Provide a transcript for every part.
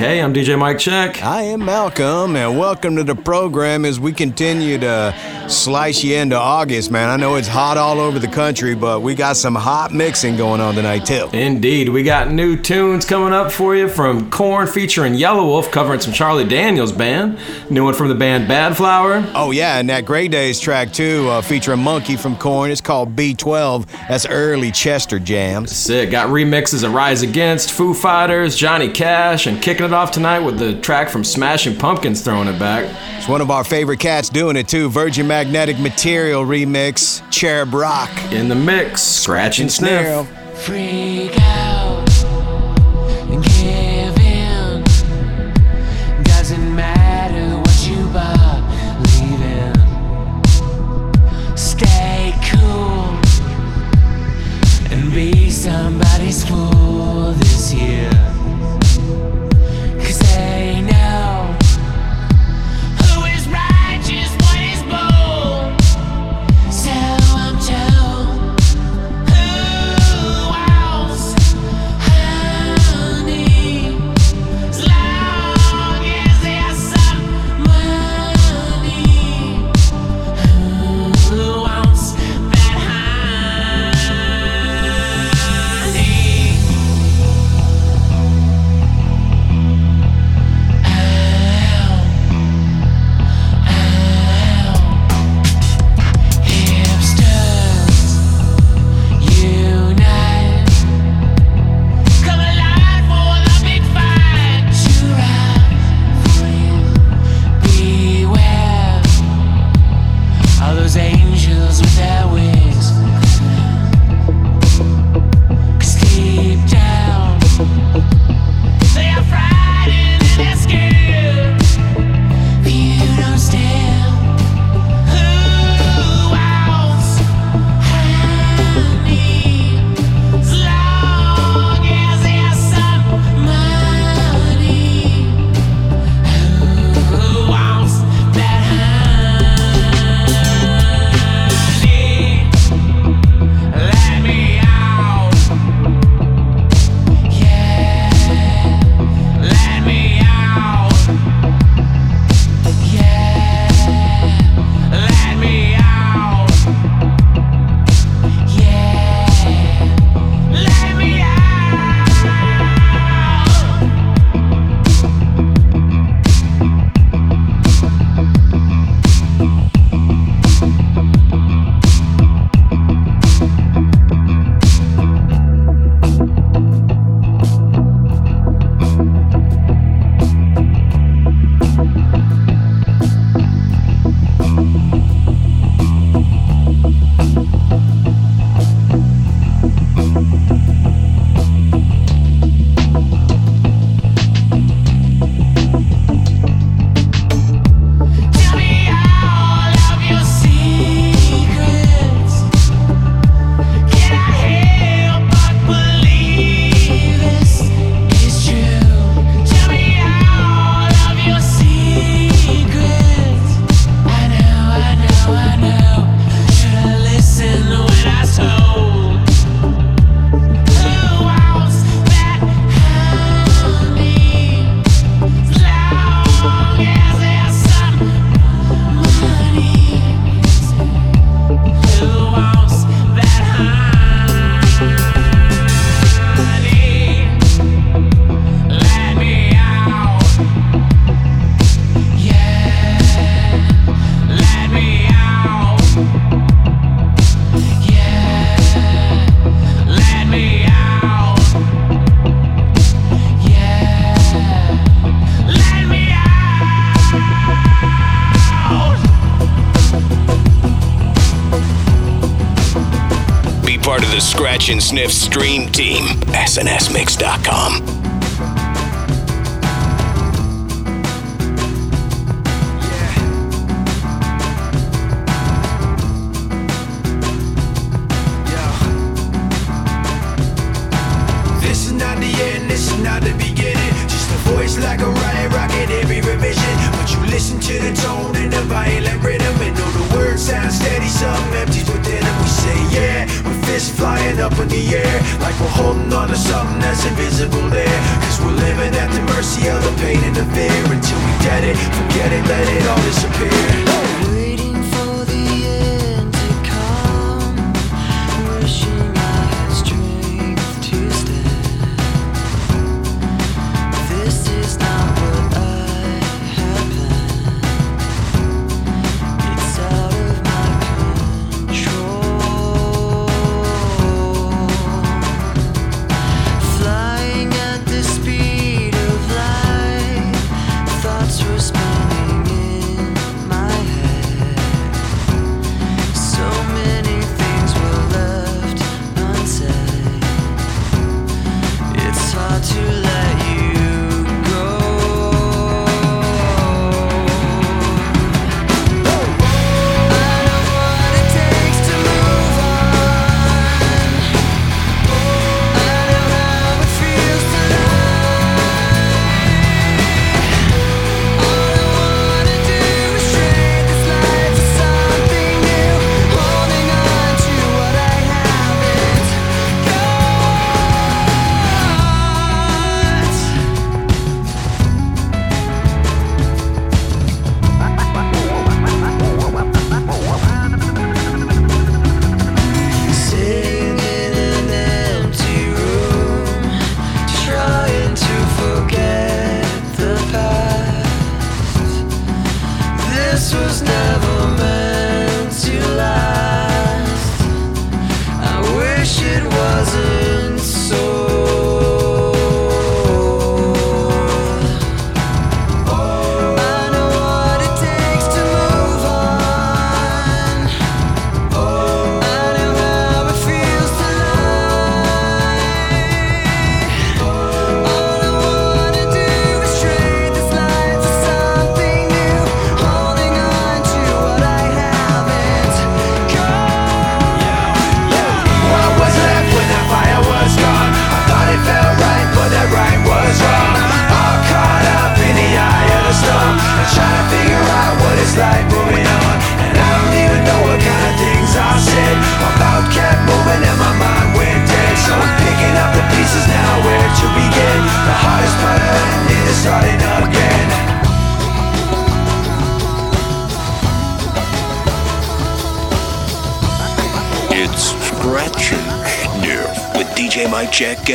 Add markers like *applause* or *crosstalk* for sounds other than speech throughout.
hey, I'm DJ Mike Check. I am Malcolm, and welcome to the program as we continue to slice you into August, man. I know it's hot all over the country, but we got some hot mixing going on tonight, too. Indeed, we got new tunes coming up for you from Korn featuring Yelawolf covering some Charlie Daniels band. New one from the band Badflower. Oh, yeah, and that Grey Daze track, too, uh, featuring Munky from Korn. It's called B12. That's early Chester jams. Sick. Got remixes of Rise Against, Foo Fighters, Johnny Cash, and kicking it off tonight with the track from Smashing Pumpkins throwing it back. It's one of our favorite cats doing it, too. Virgin Magnetic Material remix, Cherub Rock. In the mix, Scratch and Sniff. Freak out and Sniff stream team. SNSMix.com.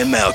Mike Check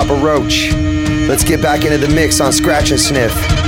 Papa Roach. Let's get back into the mix on Scratch and Sniff.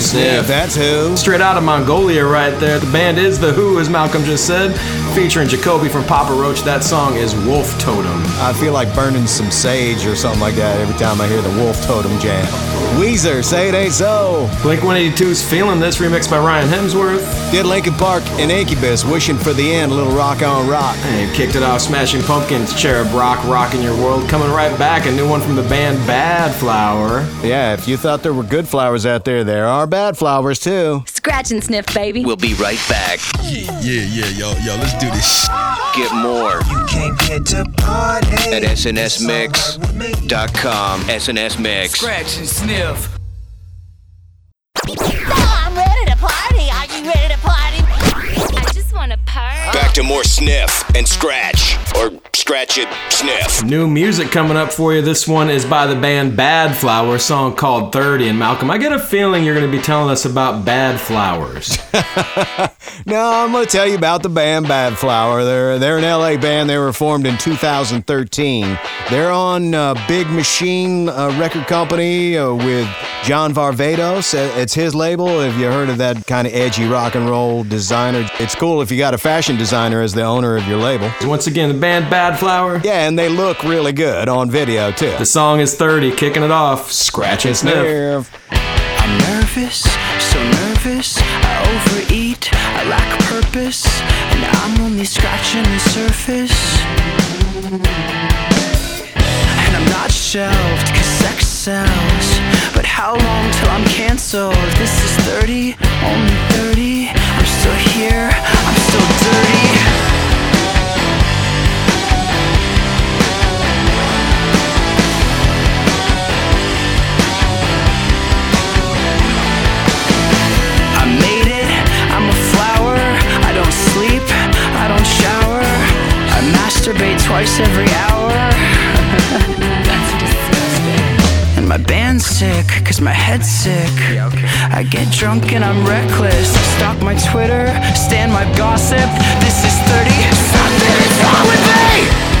Sniff. That's who. Straight out of Mongolia, right there. The band is The Hu, as Malcolm just said, featuring Jacoby from Papa Roach. That song is Wolf Totem. I feel like burning some sage or something like that every time I hear the Wolf Totem jam. Weezer, say it ain't so. Blink 182's Feeling This, remixed by Ryan Hemsworth. Did Linkin Park and Incubus, Wishing for the End, a little rock on rock. And kicked it off Smashing Pumpkins, Cherub Rock, Rockin' Your World. Coming right back, a new one from the band Badflower. Yeah, if you thought there were good flowers out there, there are bad flowers too. Scratch and sniff, baby. We'll be right back. Yeah, yeah, yeah, yo, yo, let's do this. Get more at snsmix.com. SNS Mix. Scratch and sniff. I'm ready to party. Are you ready to party? Back to more sniff and scratch, or scratch it, sniff. New music coming up for you. This one is by the band Badflower, a song called 30. And Malcolm, I get a feeling you're going to be telling us about Bad Flowers. *laughs* No, I'm going to tell you about the band Badflower. They're they're an LA band. They were formed in 2013. They're on uh, Big Machine uh, record company uh, with John Varvatos. It's his label. Have you heard of that kind of edgy rock and roll designer? It's cool if you got a fashion designer as the owner of your label. Once again, the band Badflower. Yeah, and they look really good on video too. The song is 30, kicking it off. Scratch and sniff. I'm nervous, so nervous. I overeat, I lack purpose, and I'm only scratching the surface. And I'm not shelved, cause sex sells. But how long till I'm canceled? This is 30, only 30. I'm still here, I'm still dirty. I made it, I'm a flower. I don't sleep, I don't shower. I masturbate twice every hour. *laughs* my band's sick, cause my head's sick. I get drunk and I'm reckless. I Stalk my Twitter, stand my gossip. This is 30. Something is wrong with me!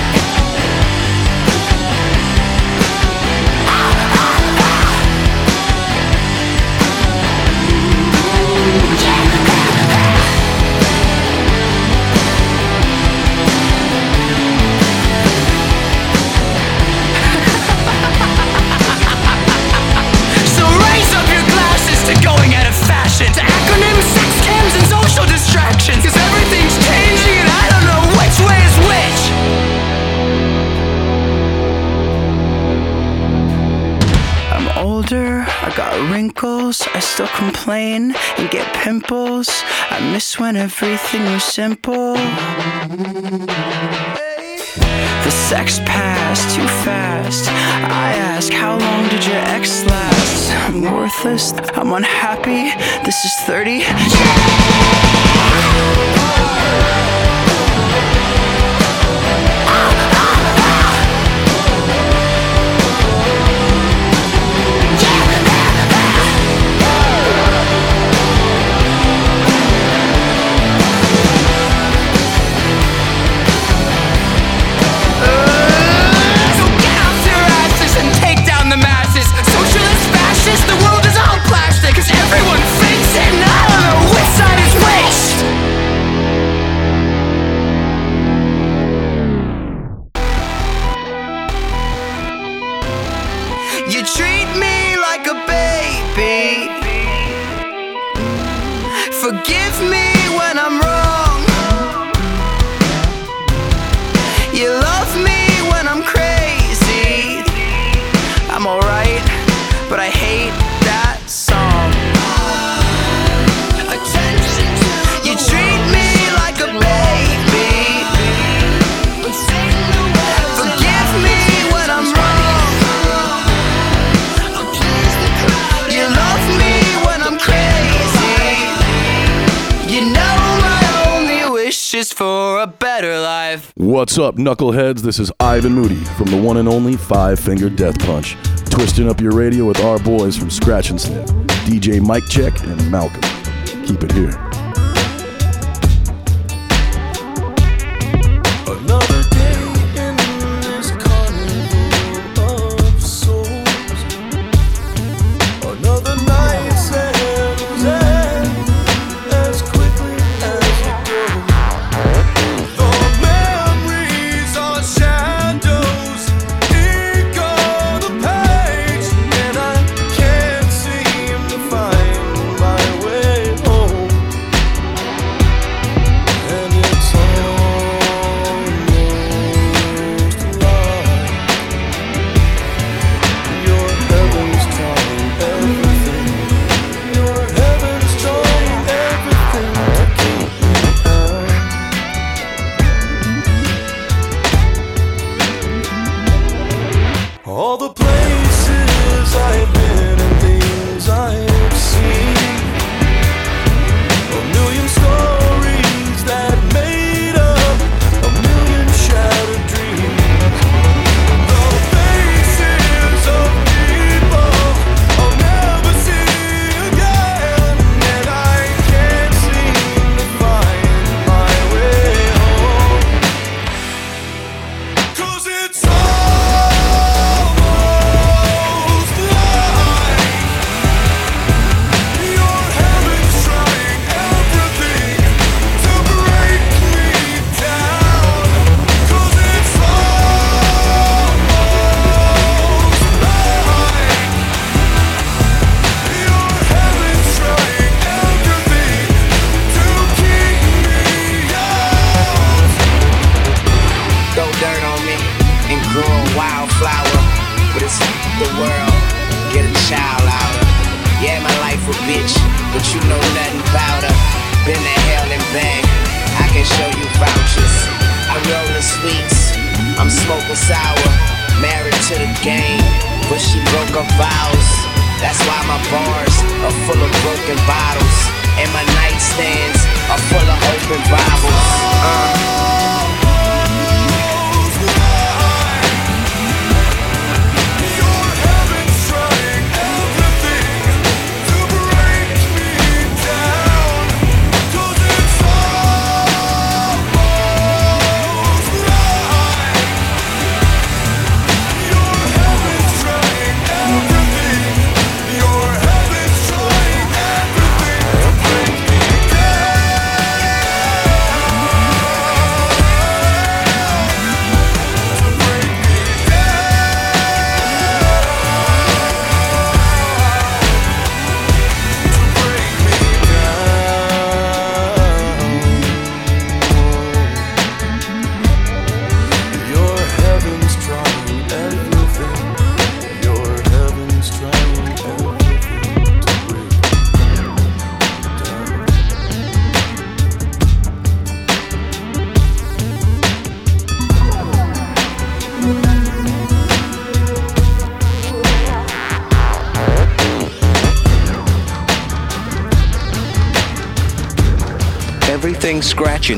Still complain and get pimples I miss when everything was simple the sex passed too fast. I ask, how long did your ex last? I'm worthless, I'm unhappy. This is 30. What's up, knuckleheads? This is Ivan Moody from the one and only Five Finger Death Punch, twisting up your radio with our boys from Scratch and Sniff, DJ Mike Check and Malcolm. Keep it here.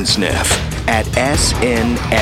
Sniff at snsmix.com.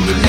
we snuffin'.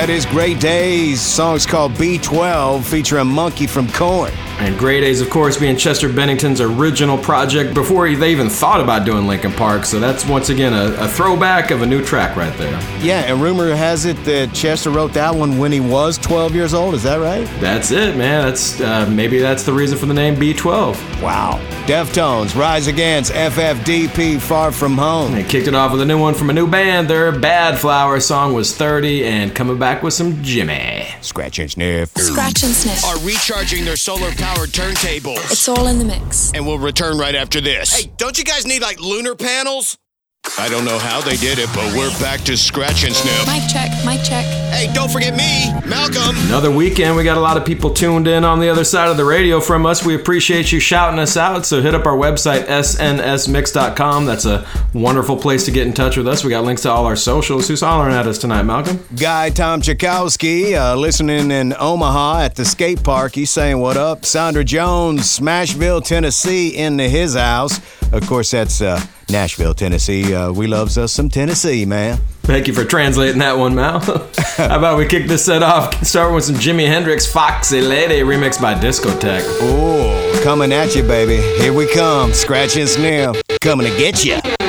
That is Grey Daze. Song's called B12, featuring Munky from Korn. And Grey Daze, of course, being Chester Bennington's original project before they even thought about doing Linkin Park. So that's once again a, a throwback of a new track right there. Yeah, and rumor has it that Chester wrote that one when he was 12 years old. Is that right? That's it, man. That's uh, maybe that's the reason for the name B12. Wow. Deftones, Rise Against, FFDP, Far From Home. They kicked it off with a new one from a new band. Their Badflower song was 30 and coming back with some Jimi. Scratch and sniff. Scratch and sniff. Are recharging their solar powered turntables. It's all in the mix. And we'll return right after this. Hey, don't you guys need like lunar panels? I don't know how they did it, but we're back to scratch and sniff. Mic check, mic check. Hey, don't forget me, Malcolm. Another weekend. We got a lot of people tuned in on the other side of the radio from us. We appreciate you shouting us out. So hit up our website, snsmix.com. That's a wonderful place to get in touch with us. We got links to all our socials. Who's hollering at us tonight, Malcolm? Guy Tom Chakowski, uh, listening in Omaha at the skate park. He's saying, What up? Sandra Jones, Smashville, Tennessee, into his house. Of course, that's uh, Nashville, Tennessee. Uh, we loves us some Tennessee, man. Thank you for translating that one, Mal. *laughs* How about we kick this set off? Start with some Jimi Hendrix Foxy Lady remixed by Discotech. Oh, coming at you, baby. Here we come. Scratch and sniff. Coming to get you.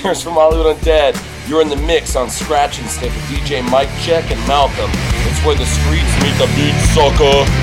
Tears from Hollywood Undead. You're in the mix on Scratch and Sniff with DJ Mike Check and Malcolm. It's where the streets meet the beat, sucker.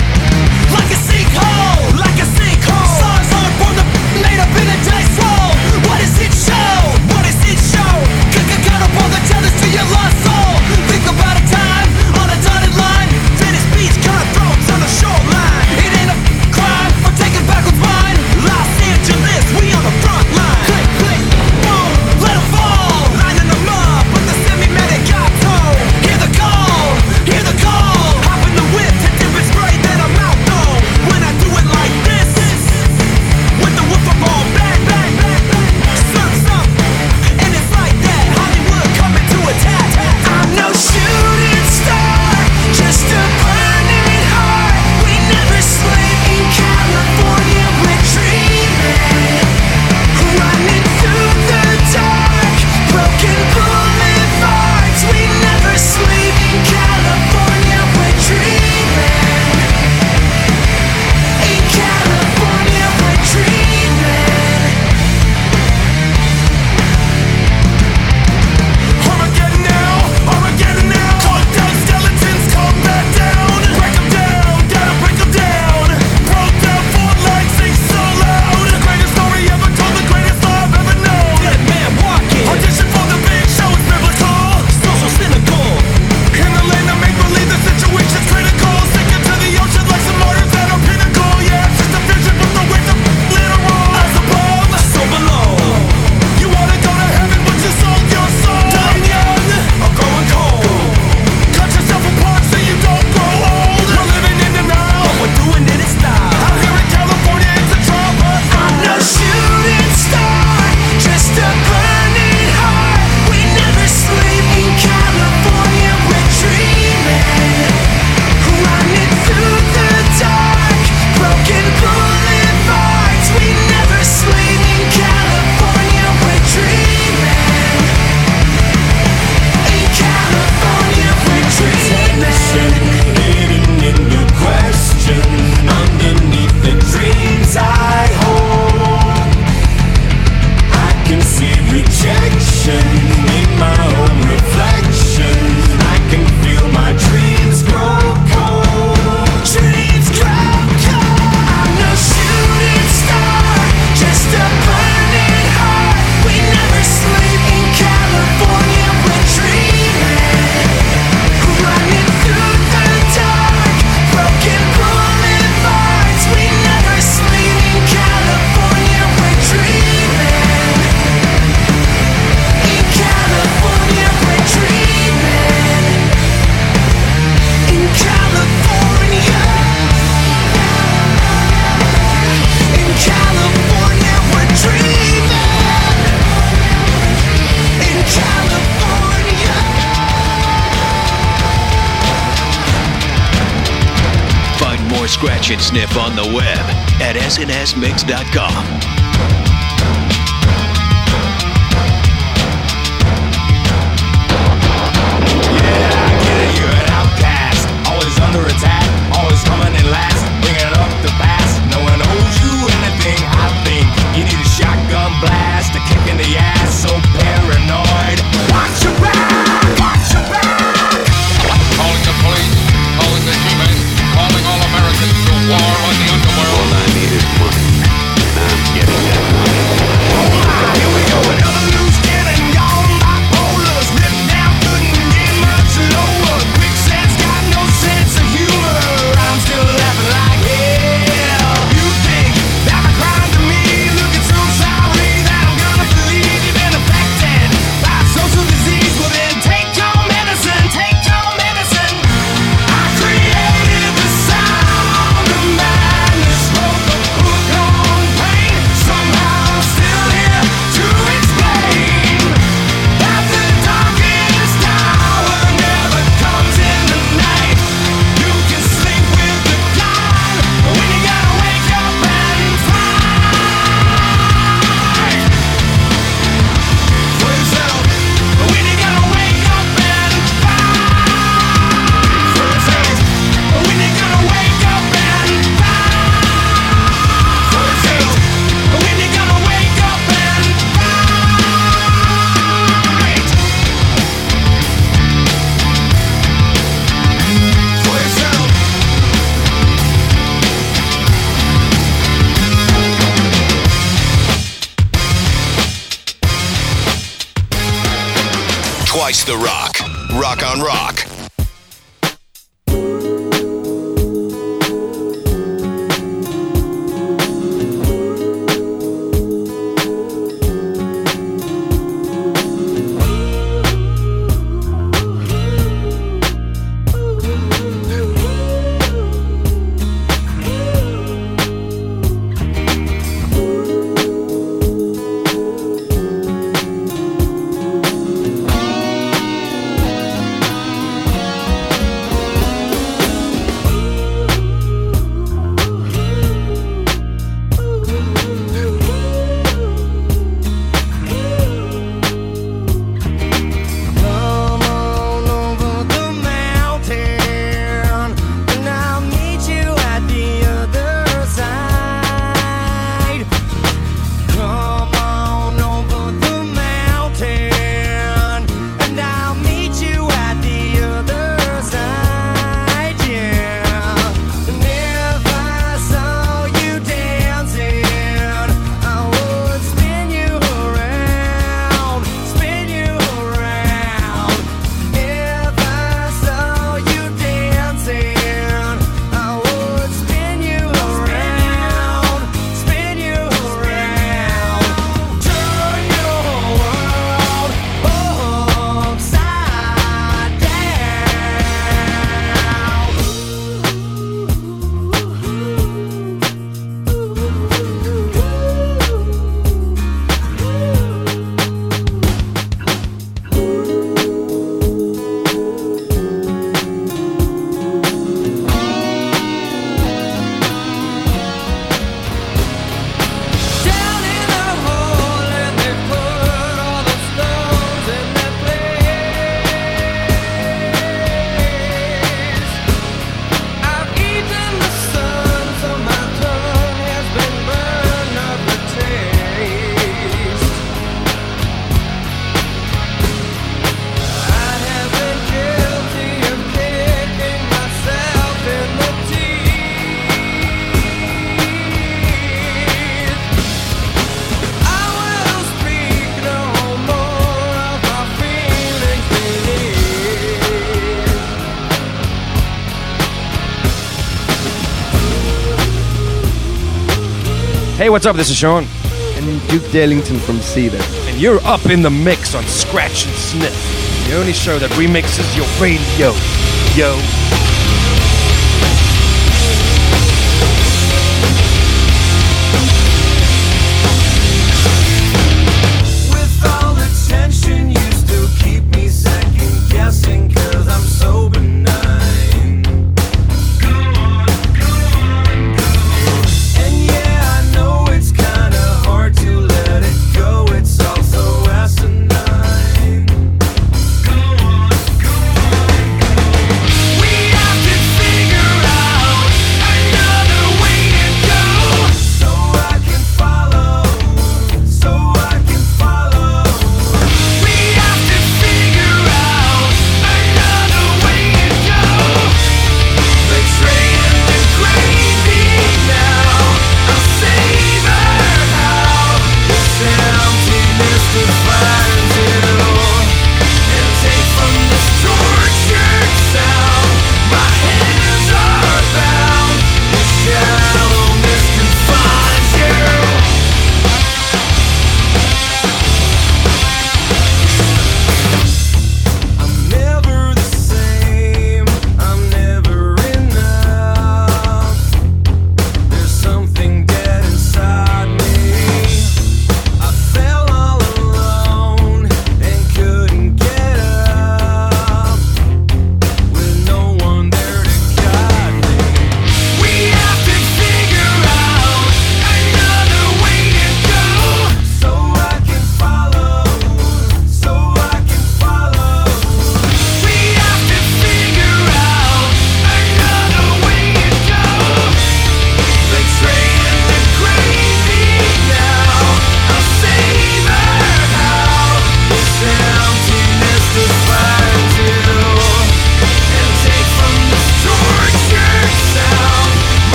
Sports.com. Hey, what's up? This is Sean. And Duke Darlington from Seether. And you're up in the mix on Scratch and Sniff, the only show that remixes your radio. Yo.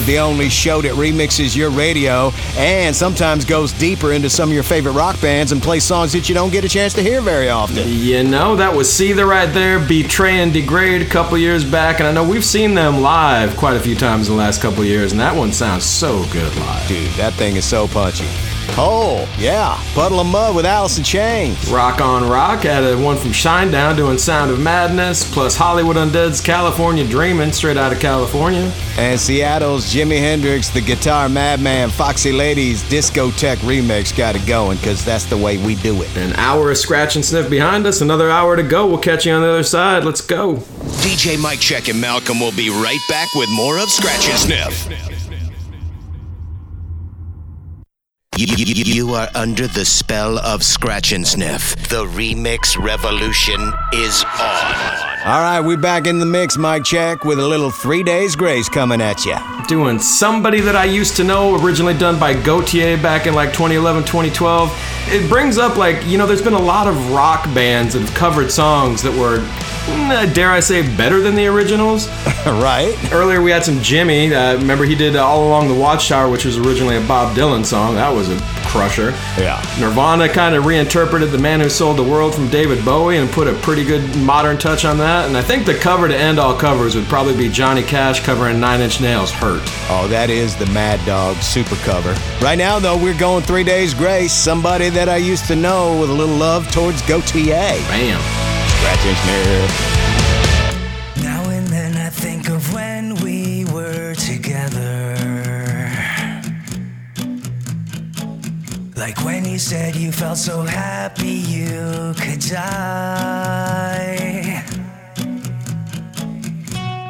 Sniff, the only show that remixes your radio and sometimes goes deeper into some of your favorite rock bands and plays songs that you don't get a chance to hear very often. You know, that was Seether right there, Betray and Degrade a couple years back, and I know we've seen them live quite a few times in the last couple years, and that one sounds so good live. Dude, that thing is so punchy. Hole, yeah. Puddle of Mudd with Alice in Chains. Rock on Rock had a one from Shinedown doing Sound of Madness, plus Hollywood Undead's California Dreamin' straight out of California. And Seattle's Jimi Hendrix, the Guitar Madman, Foxy Ladies Discotheque remix got it going because that's the way we do it. An hour of Scratch and Sniff behind us, another hour to go. We'll catch you on the other side. Let's go. DJ Mike Check and Malcolm will be right back with more of Scratch and Sniff. You, you- you are under the spell of Scratch and Sniff. The remix revolution is on. All right, we're back in the mix, Mike Check, with a little Three Days Grace coming at you. Doing Somebody That I Used to Know, originally done by Gotye back in like 2011, 2012. It brings up, like, you know, there's been a lot of rock bands that have covered songs that were, mm, dare I say, better than the originals. *laughs* right. Earlier we had some Jimi. Uh, remember, he did uh, All Along the Watchtower, which was originally a Bob Dylan song. That was a crusher. Yeah. Nirvana kind of reinterpreted The Man Who Sold the World from David Bowie and put a pretty good modern touch on that. And I think the cover to end all covers would probably be Johnny Cash covering Nine Inch Nails Hurt. Oh, that is the Mad Dog super cover. Right now, though, we're going Three Days Grace, somebody that I used to know with a little love towards Gotye. Bam. Scratch and Like when you said you felt so happy you could die.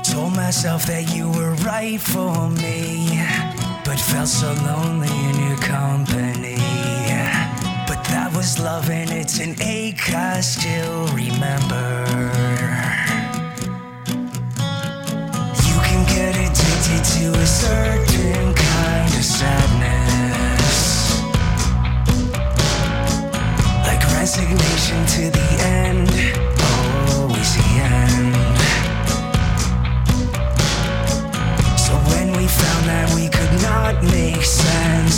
Told myself that you were right for me, but felt so lonely in your company. But that was love and it's an ache I still remember. You can get addicted to a certain kind of sadness. Resignation to the end, always the end. So when we found that we could not make sense,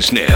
Scratch and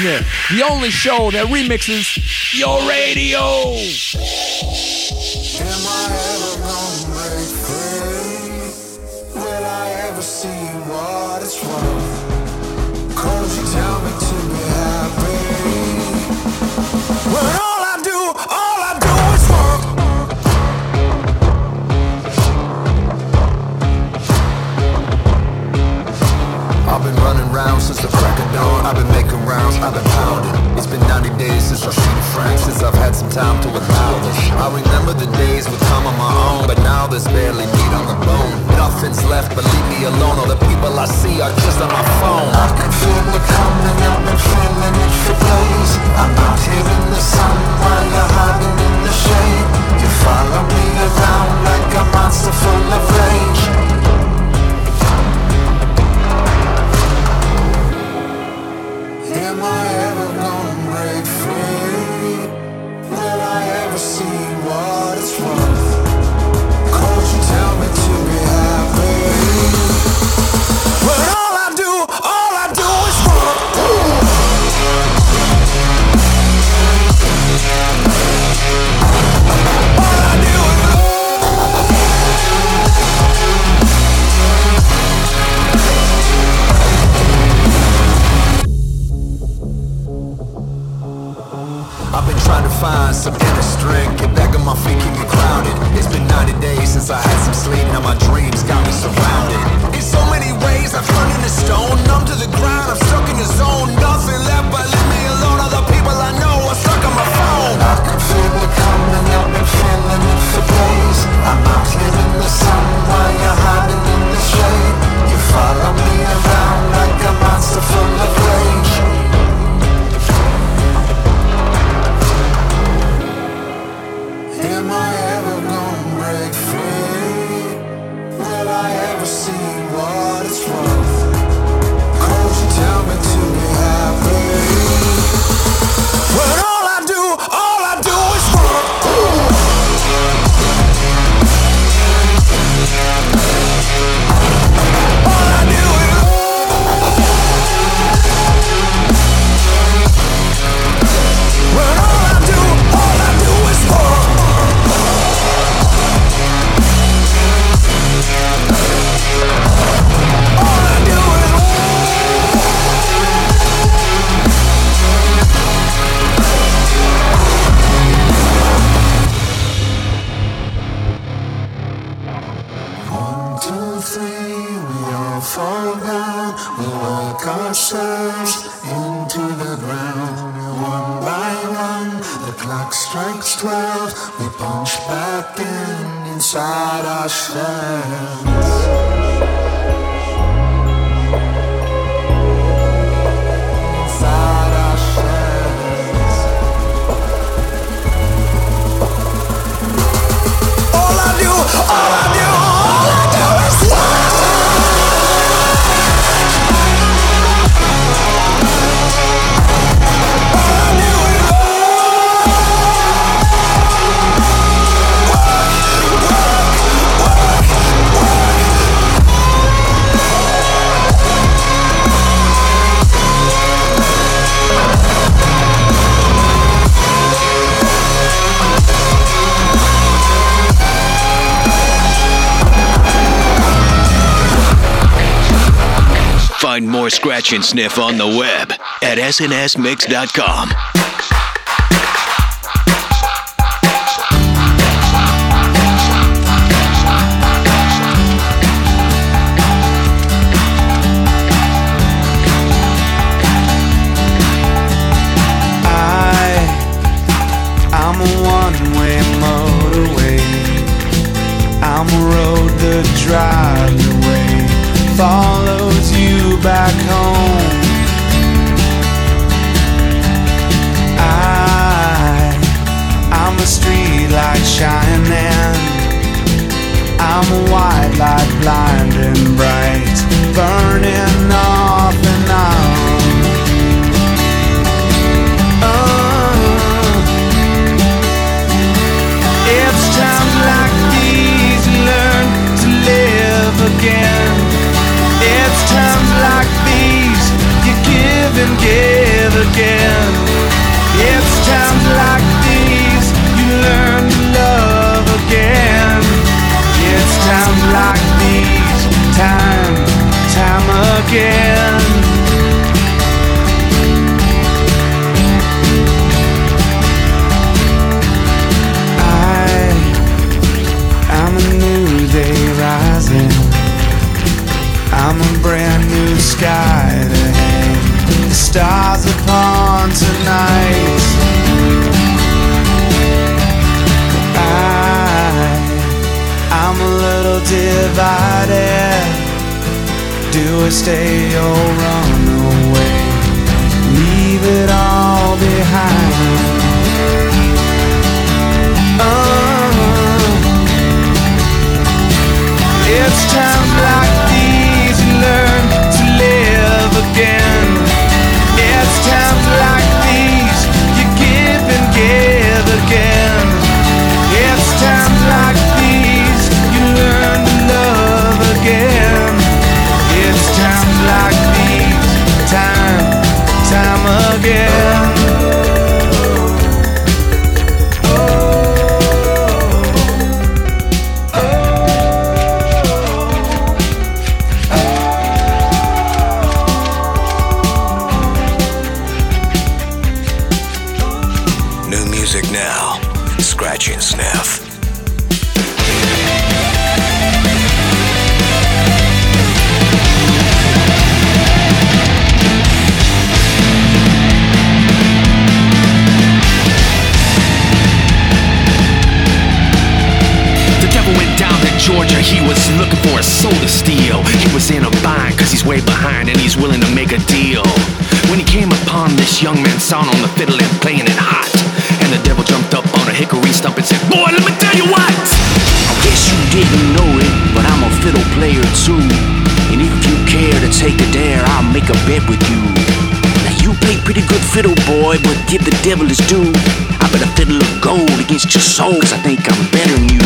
The only show that remixes Scratch and Sniff on the web at snsmix.com. road that drives away follows you back home. I'm white like blinding bright. again. I am a new day rising. I'm a brand new sky to the stars upon tonight. I, I'm a little divided. Do I stay or run away? Leave it all behind. Uh, it's times like these you learn to live again. fiddle boy, but give the devil his due. I bet a fiddle of gold against your soul, cause I think I'm better than you.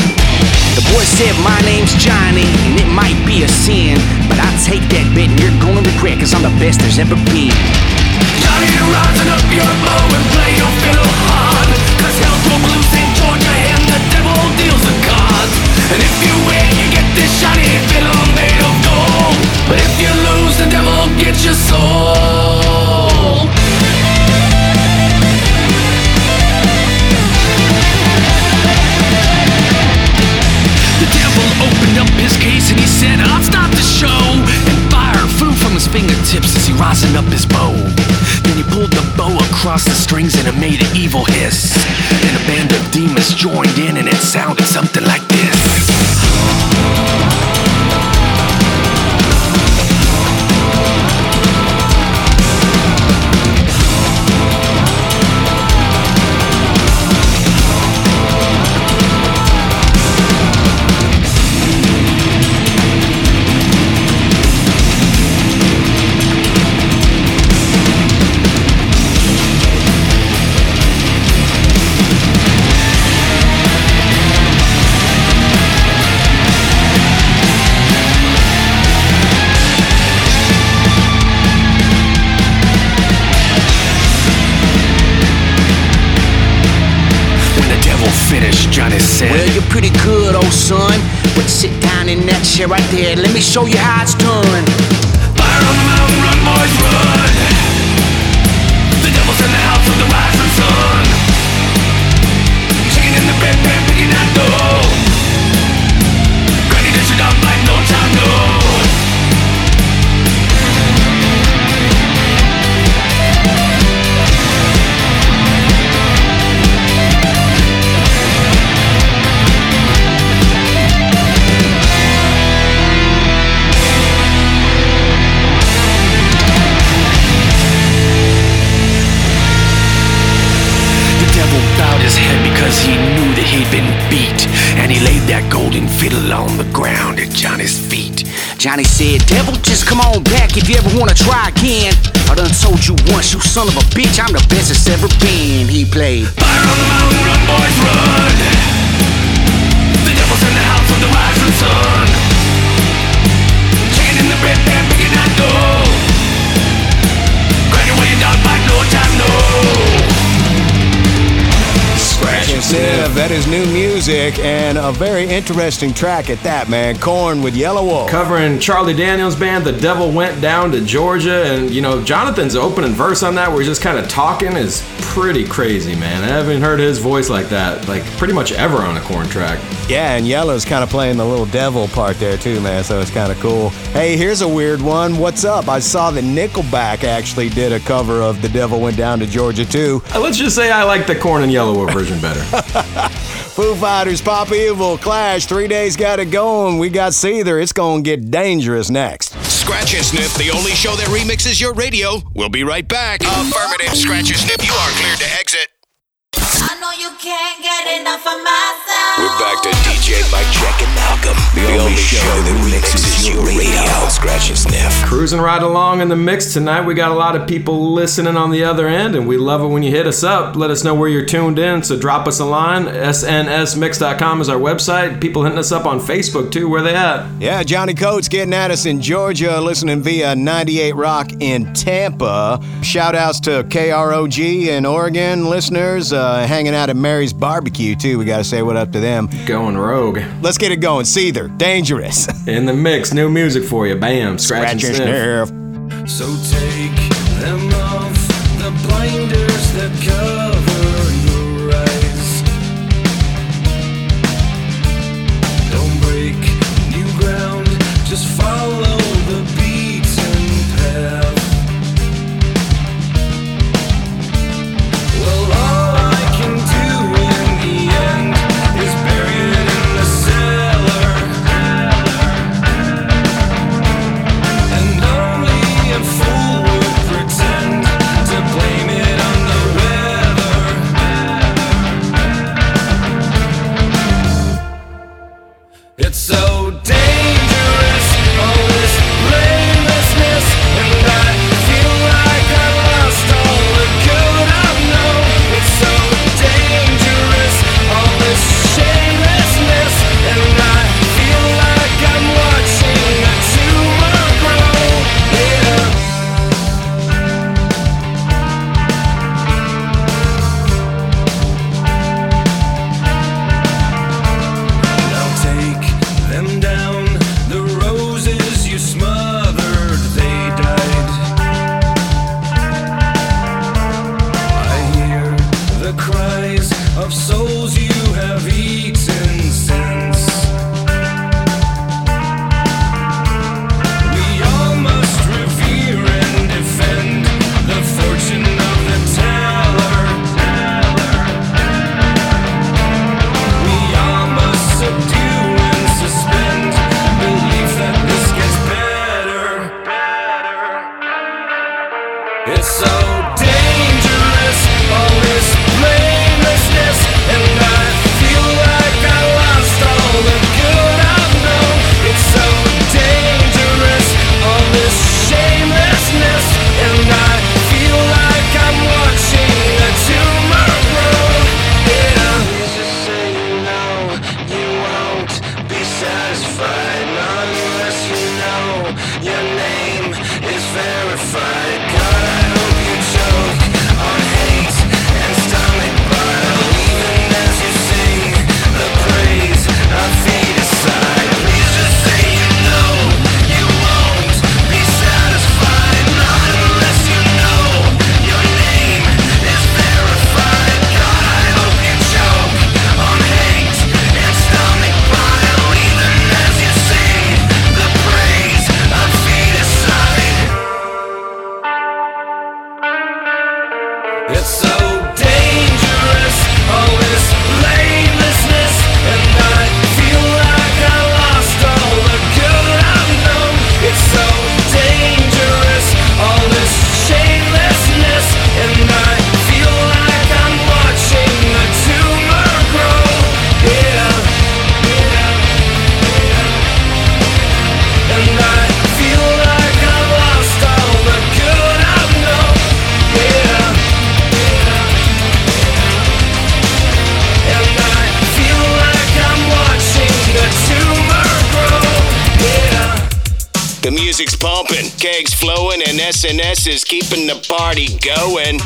The boy said, My name's Johnny, and it might be a sin, but I take that bet and you're gonna regret, cause I'm the best there's ever been. Johnny, rising up your bow and play your fiddle high. Show you how it's son of a bitch, I'm the best it's ever been. He played. Fire on the mountain, run, boys, run. The devil's in the house of the rising sun. Chicken in the bedpan, picking that dough. Granny, where you dog bite, no time, no. Scratch sniff. That is new music and a very interesting track at that, man. Korn with Yelawolf. Covering Charlie Daniels' band, The Devil Went Down to Georgia. And, you know, Jonathan's opening verse on that where he's just kind of talking is pretty crazy, man. I haven't heard his voice like that, like, pretty much ever on a Korn track. Yeah, and Yellow's kind of playing the little devil part there too, man. So it's kind of cool. Hey, here's a weird one. What's up? I saw that Nickelback actually did a cover of "The Devil Went Down to Georgia" too. Uh, Let's just say I like the Korn and yellow version better. *laughs* Foo Fighters, Pop Evil, Clash. Three days got it going. We got Seether. It's gonna get dangerous next. Scratch and Sniff, the only show that remixes your radio. We'll be right back. Affirmative, Scratch and Sniff, you are cleared to exit. We're back to DJ Mike Check and Malcolm, the, only, show that remixes your radio. Scratch and Sniff. Cruising right along in the mix tonight. We got a lot of people listening on the other end, and we love it when you hit us up. Let us know where you're tuned in. So drop us a line. SNSmix.com is our website. People hitting us up on Facebook too. Where they at? Yeah, Johnny Coates getting at us in Georgia, listening via 98 Rock in Tampa. Shout outs to KROG in Oregon listeners, uh, hanging out at Mary's Barbecue too. We got to say what up to them. Going rogue. Let's get it going. Seether, dangerous. *laughs* In the mix, new music for you. Bam. Scratch, Scratch and and sniff. sniff. So take them off the blinders that cover S is keeping the party going.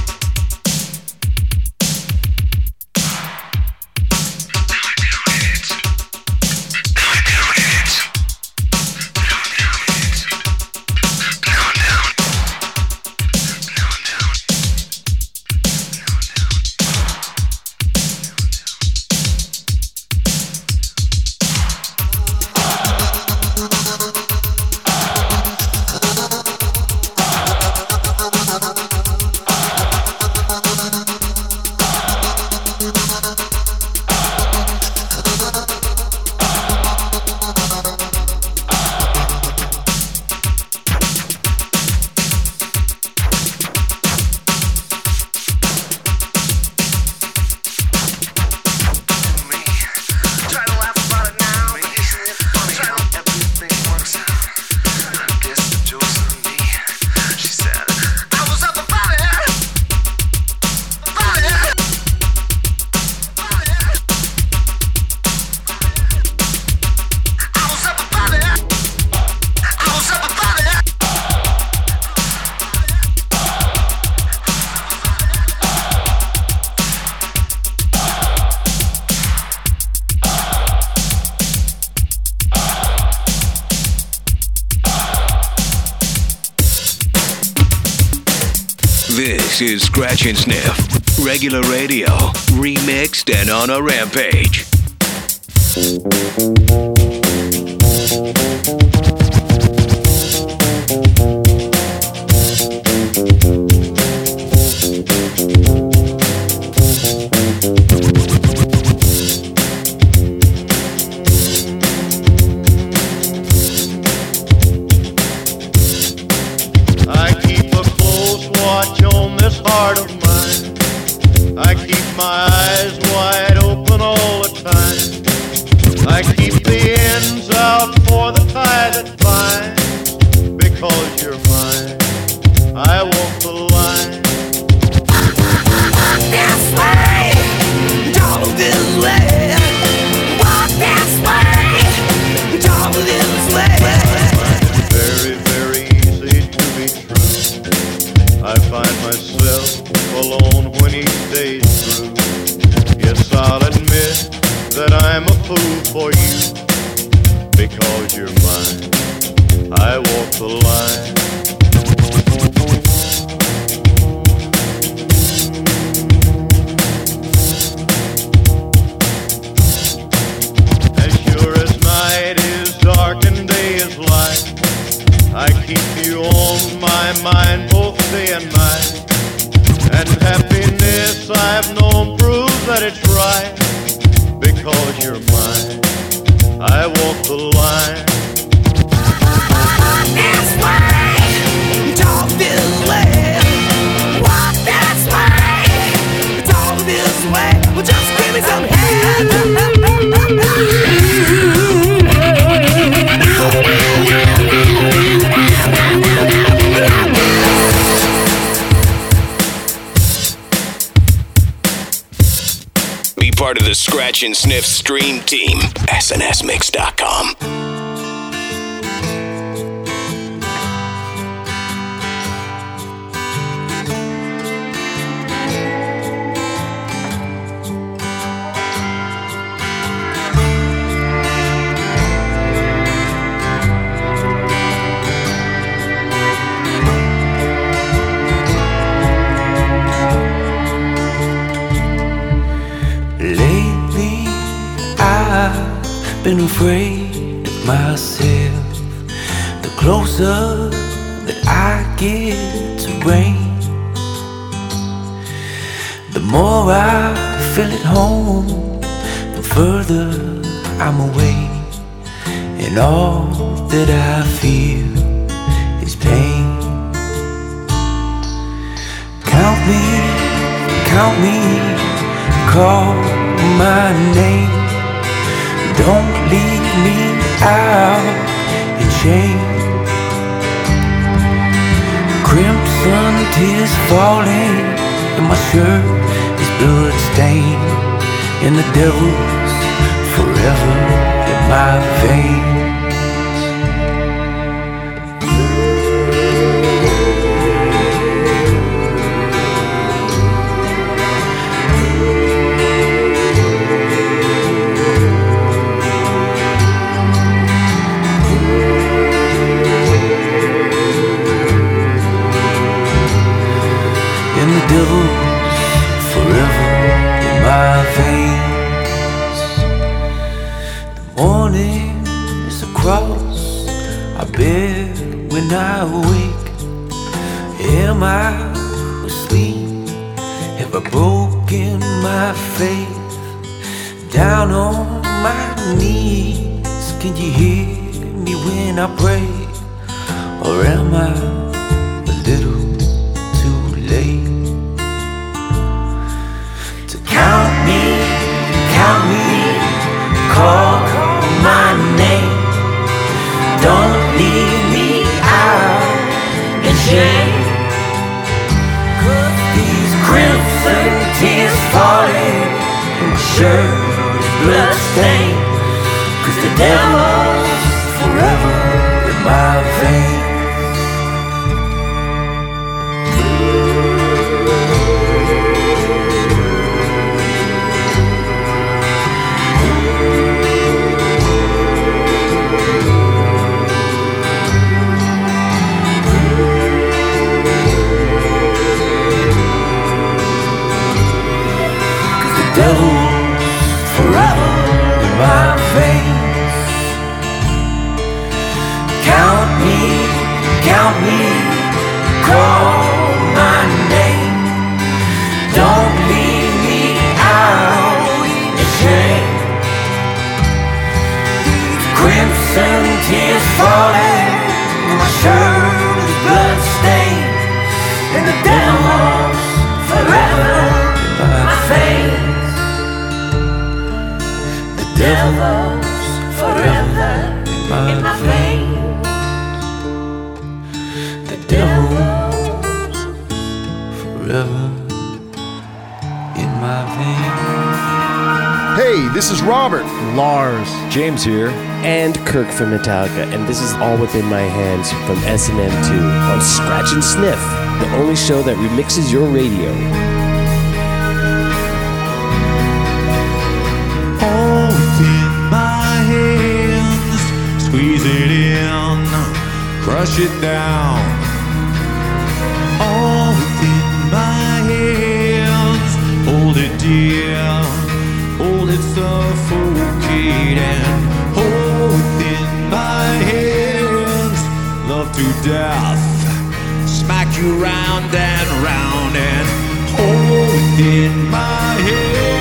Session Sniff. Regular radio, remixed and on a rampage. keep my eyes wide. Station Sniff Stream Team, snsmix.com. devil's forever in my veins. The morning is a cross I bear when I wake. Am I asleep? Have I broken my faith? Down on my knees, can you hear me when I pray? From Metallica, and this is all within my hands from S&M2 on Scratch and Sniff, the only show that remixes your radio. All within my hands, squeeze it in, crush it down. All within my hands, hold it dear, hold it suffocating. to death. Smack you round and round and hold in my head.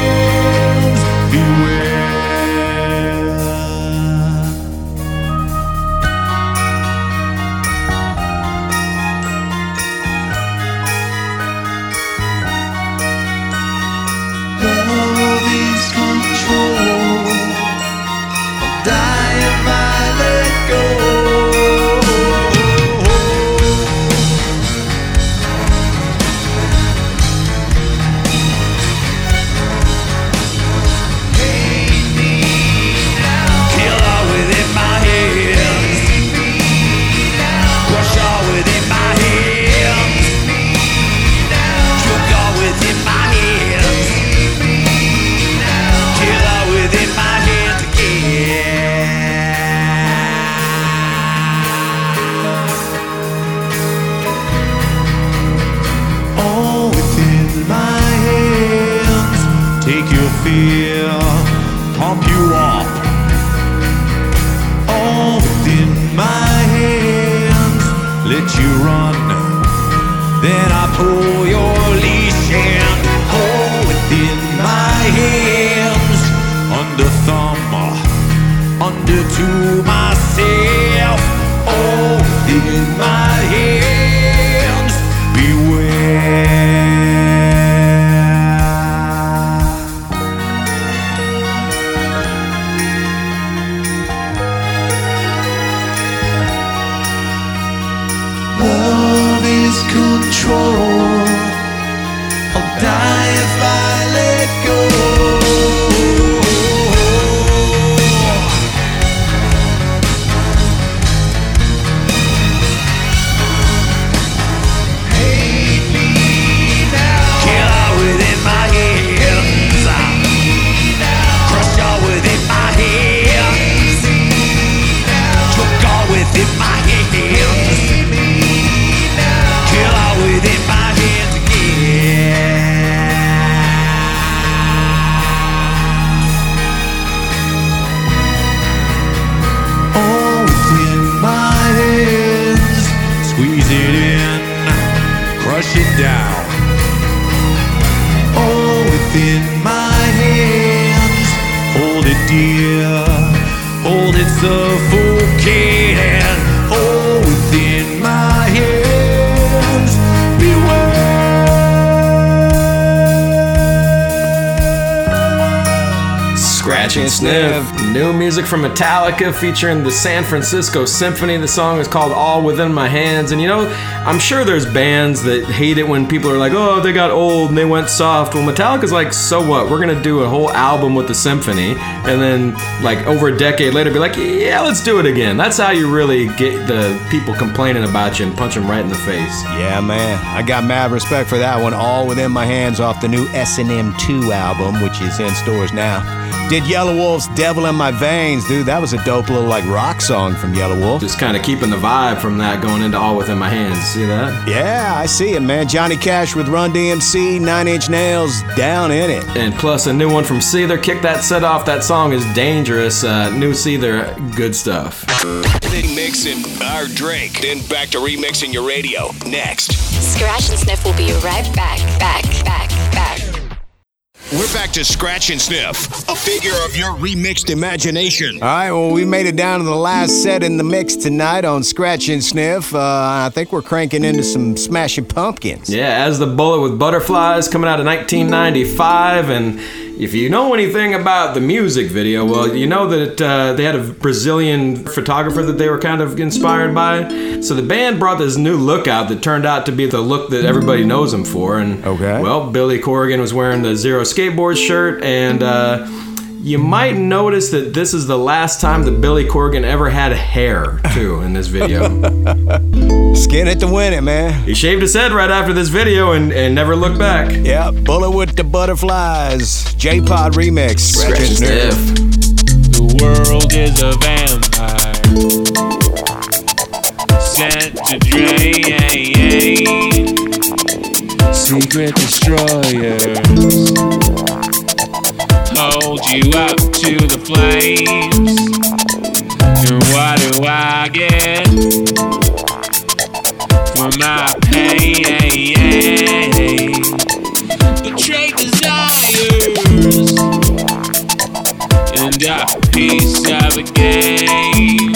From Metallica featuring the San Francisco Symphony. The song is called All Within My Hands. And you know, I'm sure there's bands that hate it when people are like, oh, they got old and they went soft. Well, Metallica's like, so what? We're going to do a whole album with the symphony. And then, like, over a decade later, be like, yeah, let's do it again. That's how you really get the people complaining about you and punch them right in the face. Yeah, man. I got mad respect for that one. All within my hands off the new S&M 2 album, which is in stores now. Did Yelawolf's Devil in My Veins, dude. That was a dope little like rock song from Yelawolf. Just kind of keeping the vibe from that going into All Within My Hands. See that? Yeah, I see it, man. Johnny Cash with Run DMC, Nine Inch Nails, down in it. And plus a new one from Seether. Kick that set off. That song is dangerous. Uh, new Seether, good stuff. Mixing our Drake. Then back to remixing your radio. Next. Scratch and Sniff will be right back, back, back, back. We're back to Scratch and Sniff, a figure of your remixed imagination. All right, well, we made it down to the last set in the mix tonight on Scratch and Sniff. Uh, I think we're cranking into some Smashing Pumpkins. Yeah, as the Bullet with Butterflies coming out of 1995. And if you know anything about the music video, well, you know that uh, they had a Brazilian photographer that they were kind of inspired by. So the band brought this new look out that turned out to be the look that everybody knows them for. And okay. well, Billy Corgan was wearing the Zero Skateboard shirt and. Uh, you might notice that this is the last time that Billy Corgan ever had hair, too, in this video. *laughs* Skin it to win it, man. He shaved his head right after this video and, and never looked back. Yeah, Bullet with the Butterflies, J Pod remix. Scratch and sniff. The world is a vampire sent to drain secret destroyers hold you up to the flames. And what do I get? For my pain. Betrayed desires. And a piece of a game.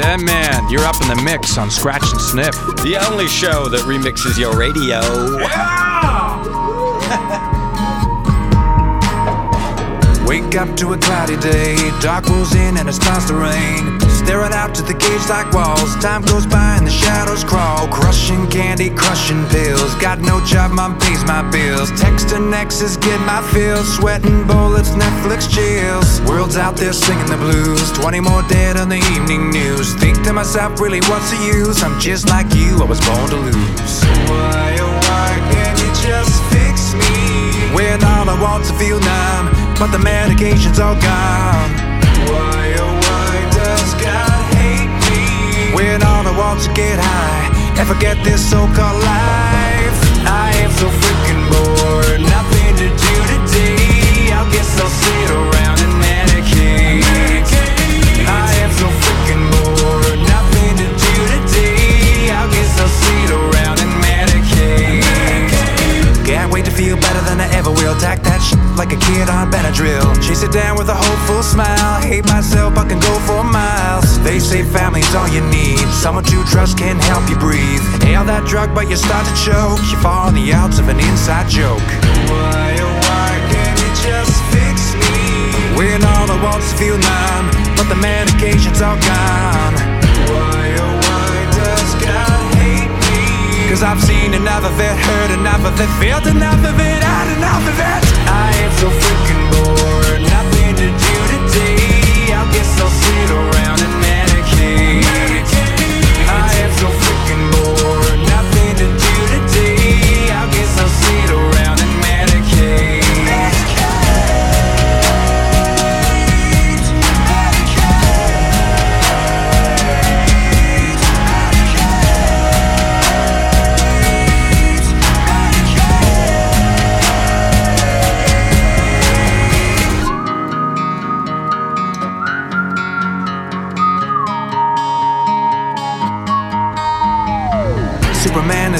Dead Man. You're up in the mix on Scratch and Sniff. The only show that remixes your radio. *laughs* Wake up to a cloudy day, dark rolls in and it starts to rain. Staring out to the cage like walls, time goes by and the shadows crawl. Crushing candy, crushing pills. Got no job, mom pays my bills. Texting exes, get my fills. Sweating bullets, Netflix chills. World's out there singing the blues. 20 more dead on the evening news. Think to myself, really, what's the use? I'm just like you, I was born to lose. Why, oh, why can't you just fix me? When all I want's to feel numb, but the medication's all gone. Why When all I want to get high and forget this so-called life. I am so freaking bored, nothing to do today. I guess I'll sit around and medicate. I am so freaking bored, nothing to do today. I guess I'll sit around and medicate. Can't wait to feel better than I ever will. Tack that shit like a kid on Benadryl. Chase it down with a hopeful smile. Hate myself, I can go for miles. They say family's all you need. Someone to trust can help you breathe. Inhale that drug, but you start to choke. You fall on the outs of an inside joke. Why, oh, why can't you just fix me? When all want's to feel numb, but the medication's all gone. Cause I've seen enough of it, heard enough of it, felt enough of it, had enough of it. I am so freaking bored, nothing to do today. I guess I'll sit around and medicate.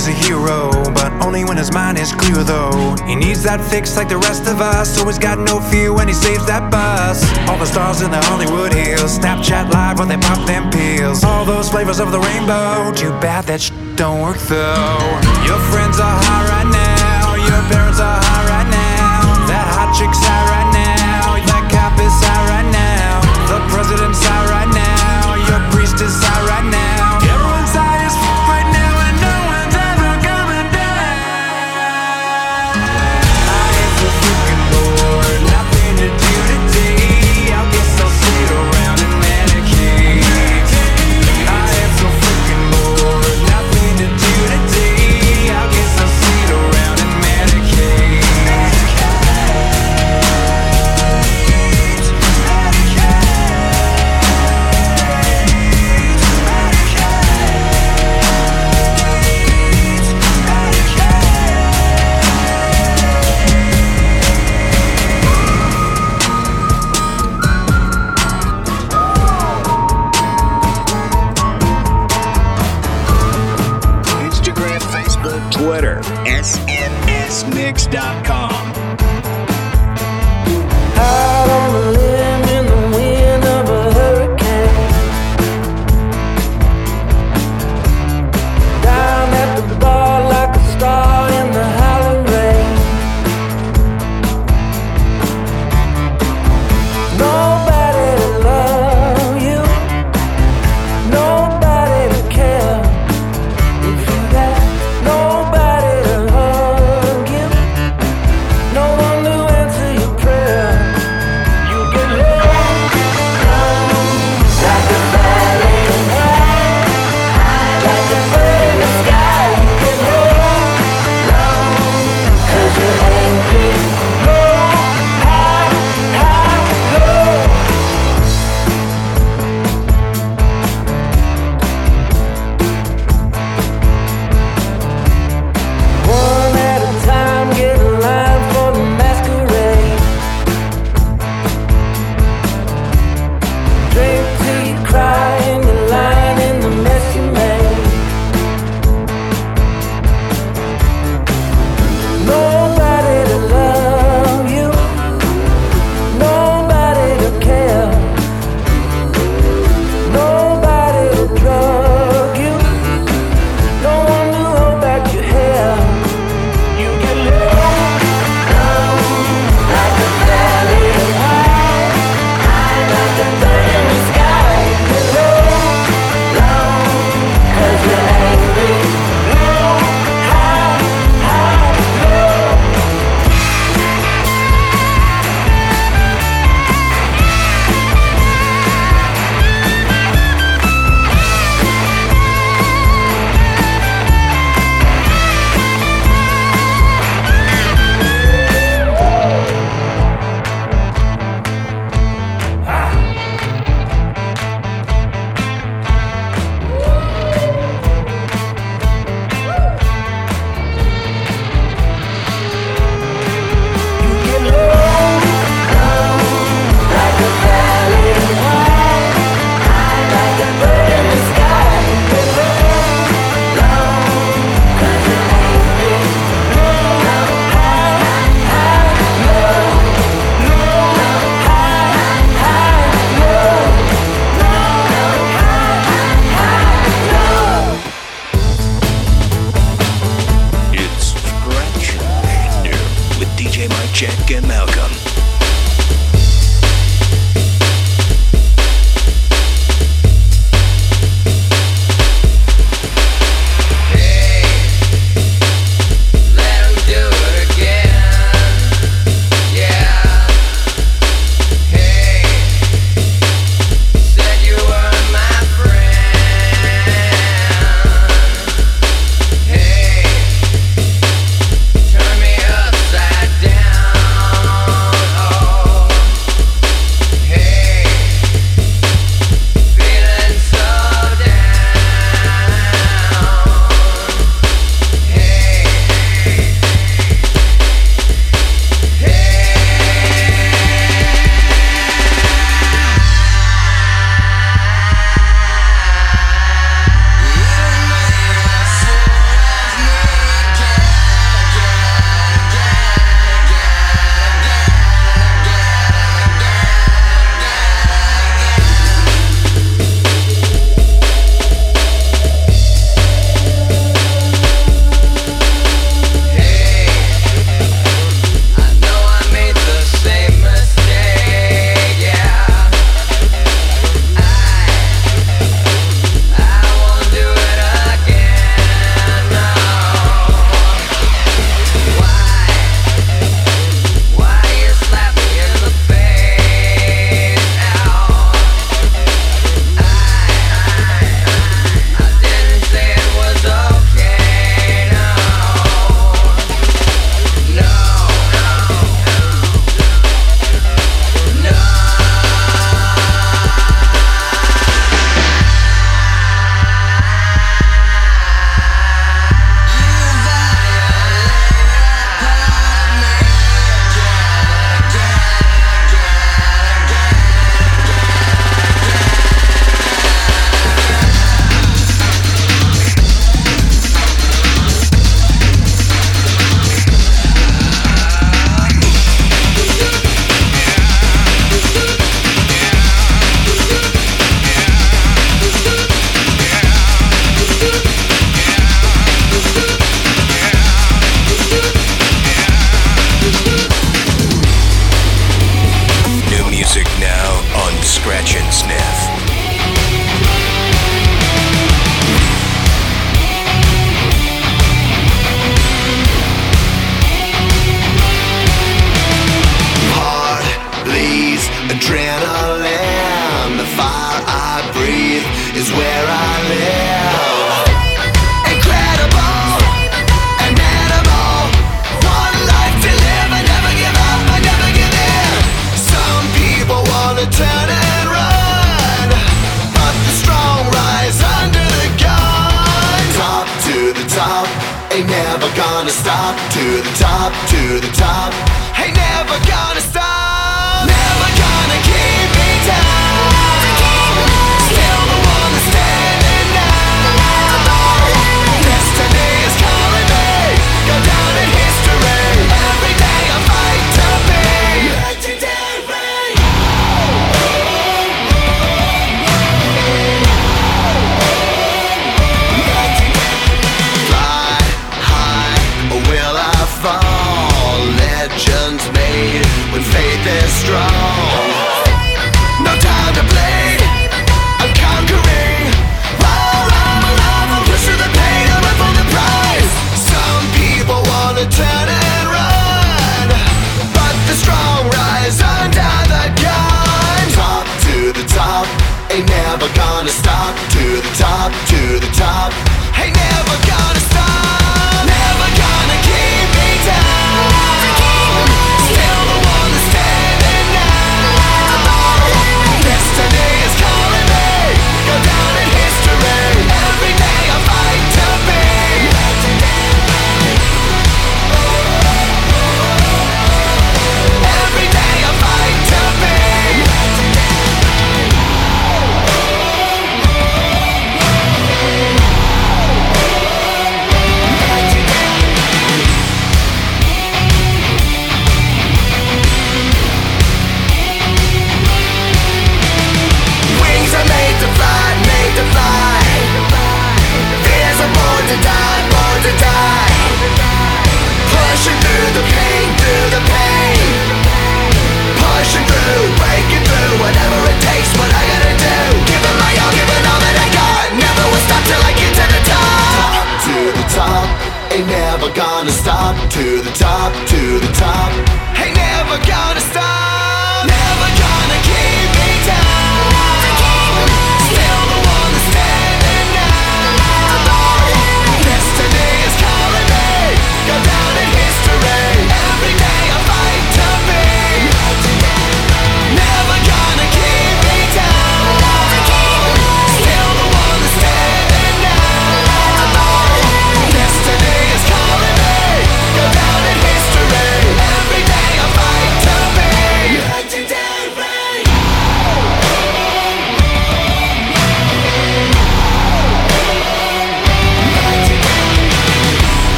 Is a hero, but only when his mind is clear though. He needs that fix like the rest of us, so he's got no fear when he saves that bus. All the stars in the Hollywood Hills, Snapchat live when they pop them pills. All those flavors of the rainbow, too bad that sh- don't work though. Your friends are high right now, your parents are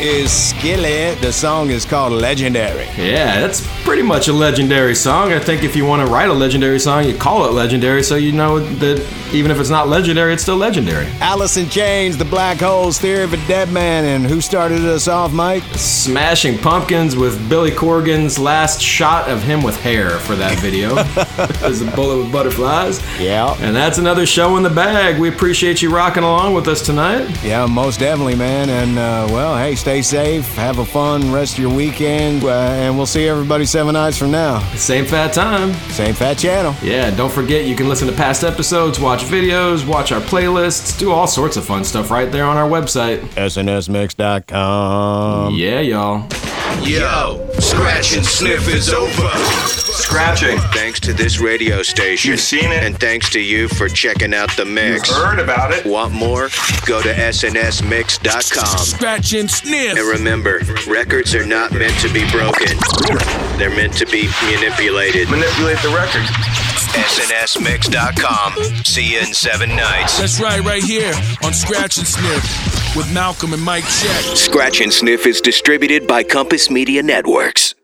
is Skillet. The song is called Legendary. Yeah, that's pretty much a legendary song. I think if you want to write a legendary song, you call it legendary so you know that even if it's not legendary, it's still legendary. Alice in Chains, The Black Holes, Theory of a Dead Man, and who started us off, Mike? Smashing Pumpkins with Billy Corgan's last shot of him with hair for that video. *laughs* There's a bullet with butterflies. Yeah. And that's another show in the bag. We appreciate you rocking along with us tonight. Yeah, most definitely, man. And, uh, well, hey, stay safe. Have a fun rest of your weekend. Uh, and we'll see everybody seven nights from now. Same fat time. Same fat channel. Yeah, don't forget you can listen to past episodes, watch videos, watch our playlists, do all sorts of fun stuff right there on our website. SNSMix.com. Yeah, y'all. Yo, scratch and sniff is over. Scratching. Thanks to this radio station. You've seen it. And thanks to you for checking out the mix. You've heard about it. Want more? Go to snsmix.com. Scratch and sniff. And remember, records are not meant to be broken. They're meant to be manipulated. Manipulate the record. snsmix.com. See you in seven nights. That's right, right here on Scratch and Sniff with Malcolm and Mike Check. Scratch and Sniff is distributed by Compass Media Networks.